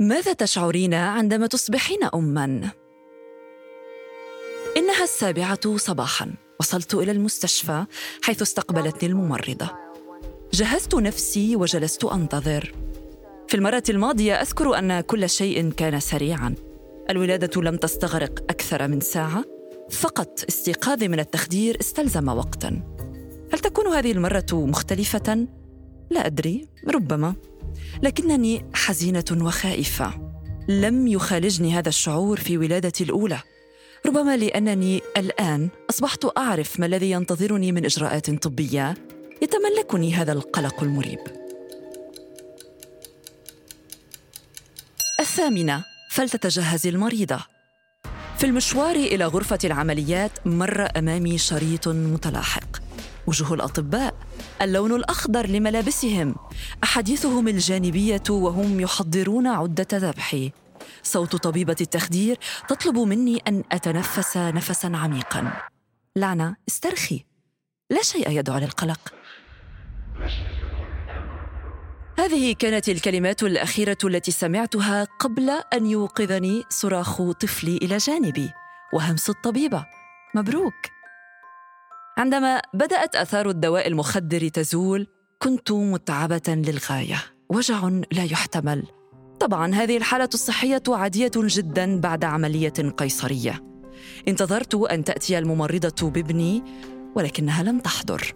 ماذا تشعرين عندما تصبحين أماً؟ إنها السابعة صباحاً. وصلت إلى المستشفى حيث استقبلتني الممرضة. جهزت نفسي وجلست أنتظر. في المرة الماضية أذكر أن كل شيء كان سريعاً. الولادة لم تستغرق أكثر من ساعة. فقط استيقاظي من التخدير استلزم وقتاً. هل تكون هذه المرة مختلفة؟ لا أدري. ربما. لكنني حزينة وخائفة. لم يخالجني هذا الشعور في ولادتي الأولى. ربما لأنني الآن أصبحت أعرف ما الذي ينتظرني من إجراءات طبية يتملكني هذا القلق المريب. الثامنة فلتتجهز المريضة. في المشوار إلى غرفة العمليات مر أمامي شريط متلاحق. وجوه الأطباء اللون الأخضر لملابسهم. أحاديثهم الجانبية وهم يحضرون عدة ذبحي صوت طبيبة التخدير تطلب مني أن أتنفس نفسا عميقا. لعنه استرخي. لا شيء يدعو للقلق هذه كانت الكلمات الأخيرة التي سمعتها قبل أن يوقظني صراخ طفلي إلى جانبي. وهمس الطبيبة. مبروك. عندما بدأت آثار الدواء المخدر تزول كنت متعبة للغاية. وجع لا يحتمل. طبعا هذه الحالة الصحية عادية جدا بعد عملية قيصرية. انتظرت أن تأتي الممرضة بابني ولكنها لم تحضر.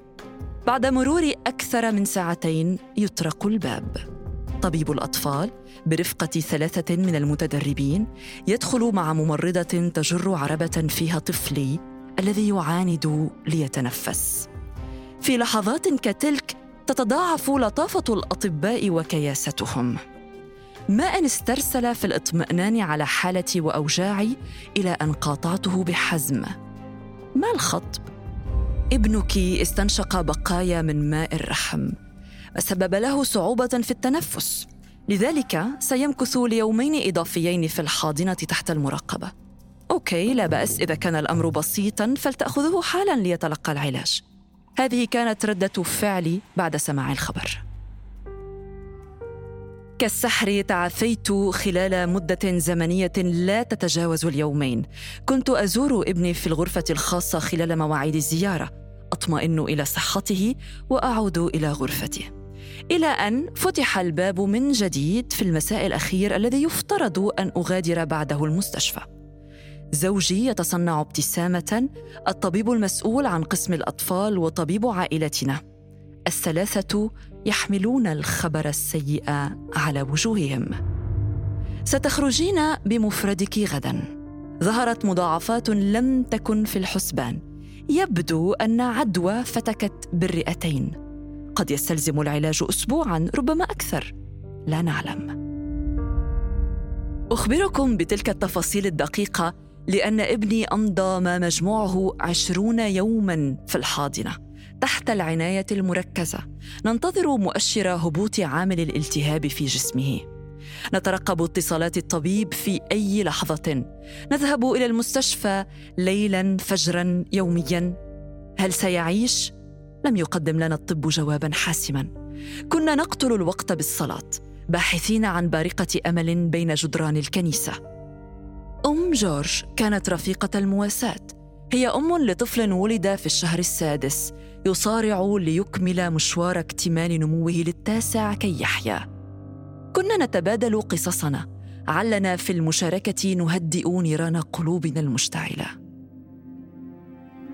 بعد مرور أكثر من ساعتين يطرق الباب. طبيب الأطفال برفقة ثلاثة من المتدربين يدخل مع ممرضة تجر عربة فيها طفلي الذي يعاند ليتنفس. في لحظات كتلك تتضاعف لطافة الأطباء وكياستهم. ما أن استرسل في الاطمئنان على حالتي وأوجاعي إلى أن قاطعته بحزم. ما الخطب؟ ابنك استنشق بقايا من ماء الرحم. سبب له صعوبة في التنفس. لذلك سيمكث ليومين إضافيين في الحاضنة تحت المراقبة. أوكي لا بأس. إذا كان الأمر بسيطا فلتاخذه حالا ليتلقى العلاج. هذه كانت ردة فعلي بعد سماع الخبر. كالسحر تعافيت خلال مدة زمنية لا تتجاوز اليومين. كنت أزور ابني في الغرفة الخاصة خلال مواعيد الزيارة. أطمئن إلى صحته وأعود إلى غرفتي إلى أن فتح الباب من جديد في المساء الأخير الذي يفترض أن أغادر بعده المستشفى. زوجي يتصنع ابتسامة الطبيب المسؤول عن قسم الأطفال وطبيب عائلتنا. الثلاثة يحملون الخبر السيء على وجوههم. ستخرجين بمفردك غدا. ظهرت مضاعفات لم تكن في الحسبان. يبدو أن عدوى فتكت بالرئتين. قد يستلزم العلاج اسبوعا ربما أكثر. لا نعلم. أخبركم بتلك التفاصيل الدقيقة لأن ابني أمضى ما مجموعه عشرون يوما في الحاضنة تحت العناية المركزة. ننتظر مؤشر هبوط عامل الالتهاب في جسمه. نترقب اتصالات الطبيب في أي لحظة. نذهب إلى المستشفى ليلا فجرا يوميا. هل سيعيش؟ لم يقدم لنا الطب جوابا حاسما. كنا نقتل الوقت بالصلاة باحثين عن بارقة أمل بين جدران الكنيسة. أم جورج كانت رفيقة المواساة. هي أم لطفل ولد في الشهر السادس يصارع ليكمل مشوار اكتمال نموه للتاسع كي يحيا. كنا نتبادل قصصنا. علنا في المشاركة نهدئ نيران قلوبنا المشتعلة.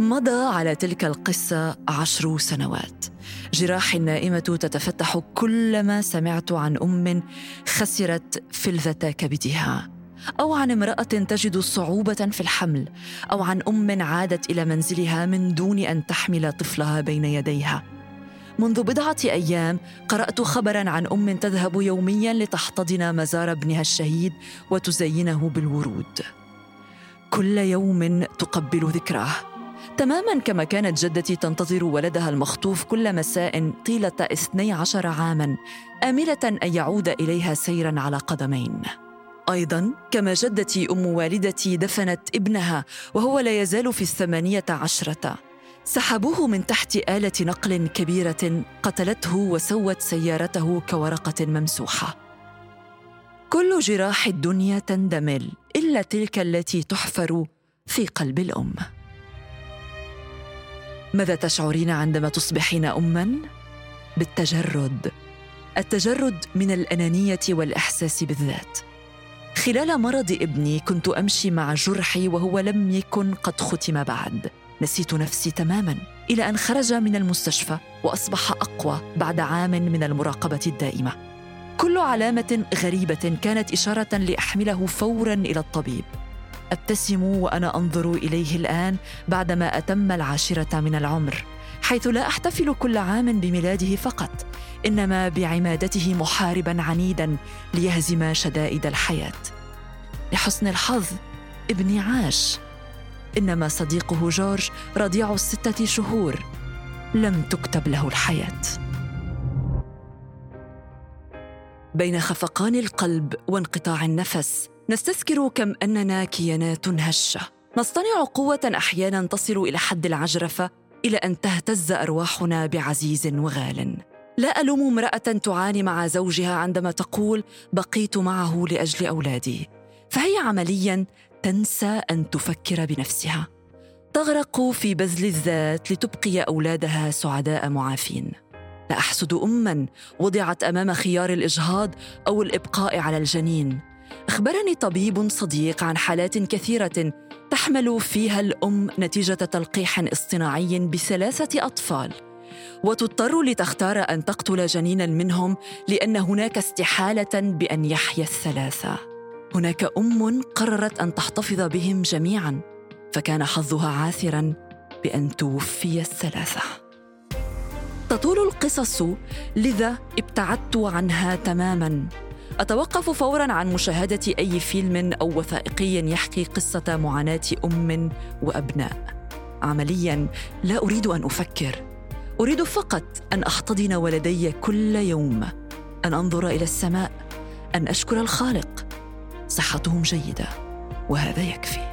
مضى على تلك القصة عشر سنوات. جراحي النائمة تتفتح كلما سمعت عن أم خسرت فلذة كبدها أو عن امرأة تجد صعوبة في الحمل أو عن أم عادت إلى منزلها من دون أن تحمل طفلها بين يديها. منذ بضعة أيام قرأت خبرا عن أم تذهب يوميا لتحتضن مزار ابنها الشهيد وتزينه بالورود. كل يوم تقبل ذكراه. تماما كما كانت جدتي تنتظر ولدها المخطوف كل مساء طيلة اثني عشر عاما آملة أن يعود إليها سيرا على قدمين. أيضا كما جدتي أم والدتي دفنت ابنها وهو لا يزال في الثمانية عشرة. سحبوه من تحت آلة نقل كبيرة قتلته وسوت سيارته كورقة ممسوحة. كل جراح الدنيا تندمل إلا تلك التي تحفر في قلب الأم. ماذا تشعرين عندما تصبحين اما؟ بالتجرد. التجرد من الأنانية والإحساس بالذات. خلال مرض ابني كنت أمشي مع جرحي وهو لم يكن قد ختم بعد. نسيت نفسي تماما إلى أن خرج من المستشفى وأصبح أقوى بعد عام من المراقبة الدائمة. كل علامة غريبة كانت إشارة لأحمله فورا إلى الطبيب. أبتسم وأنا أنظر إليه الآن بعدما أتم العاشرة من العمر حيث لا أحتفل كل عام بميلاده فقط إنما بعمادته محاربا عنيدا ليهزم شدائد الحياة. لحسن الحظ ابني عاش. إنما صديقه جورج رضيع الستة شهور. لم تكتب له الحياة. بين خفقان القلب وانقطاع النفس نستذكر كم أننا كيانات هشة. نصطنع قوة أحيانا تصل إلى حد العجرفة إلى أن تهتز أرواحنا بعزيز وغال. لا ألوم امرأة تعاني مع زوجها عندما تقول بقيت معه لأجل أولادي. فهي عمليا تنسى أن تفكر بنفسها. تغرق في بذل الذات لتبقي أولادها سعداء معافين. لا أحسد اما وضعت أمام خيار الإجهاض أو الإبقاء على الجنين. أخبرني طبيب صديق عن حالات كثيرة تحمل فيها الأم نتيجة تلقيح اصطناعي بثلاثة أطفال. وتضطر لتختار أن تقتل جنينا منهم لأن هناك استحالة بأن يحيا الثلاثة. هناك أم قررت أن تحتفظ بهم جميعا فكان حظها عاثرا بأن توفي الثلاثة. تطول القصص لذا ابتعدت عنها تماما. أتوقف فورا عن مشاهدة أي فيلم أو وثائقي يحكي قصة معاناة أم وأبناء. عمليا لا أريد أن أفكر. أريد فقط أن أحتضن ولدي كل يوم. أن أنظر إلى السماء. أن أشكر الخالق. صحتهم جيدة وهذا يكفي.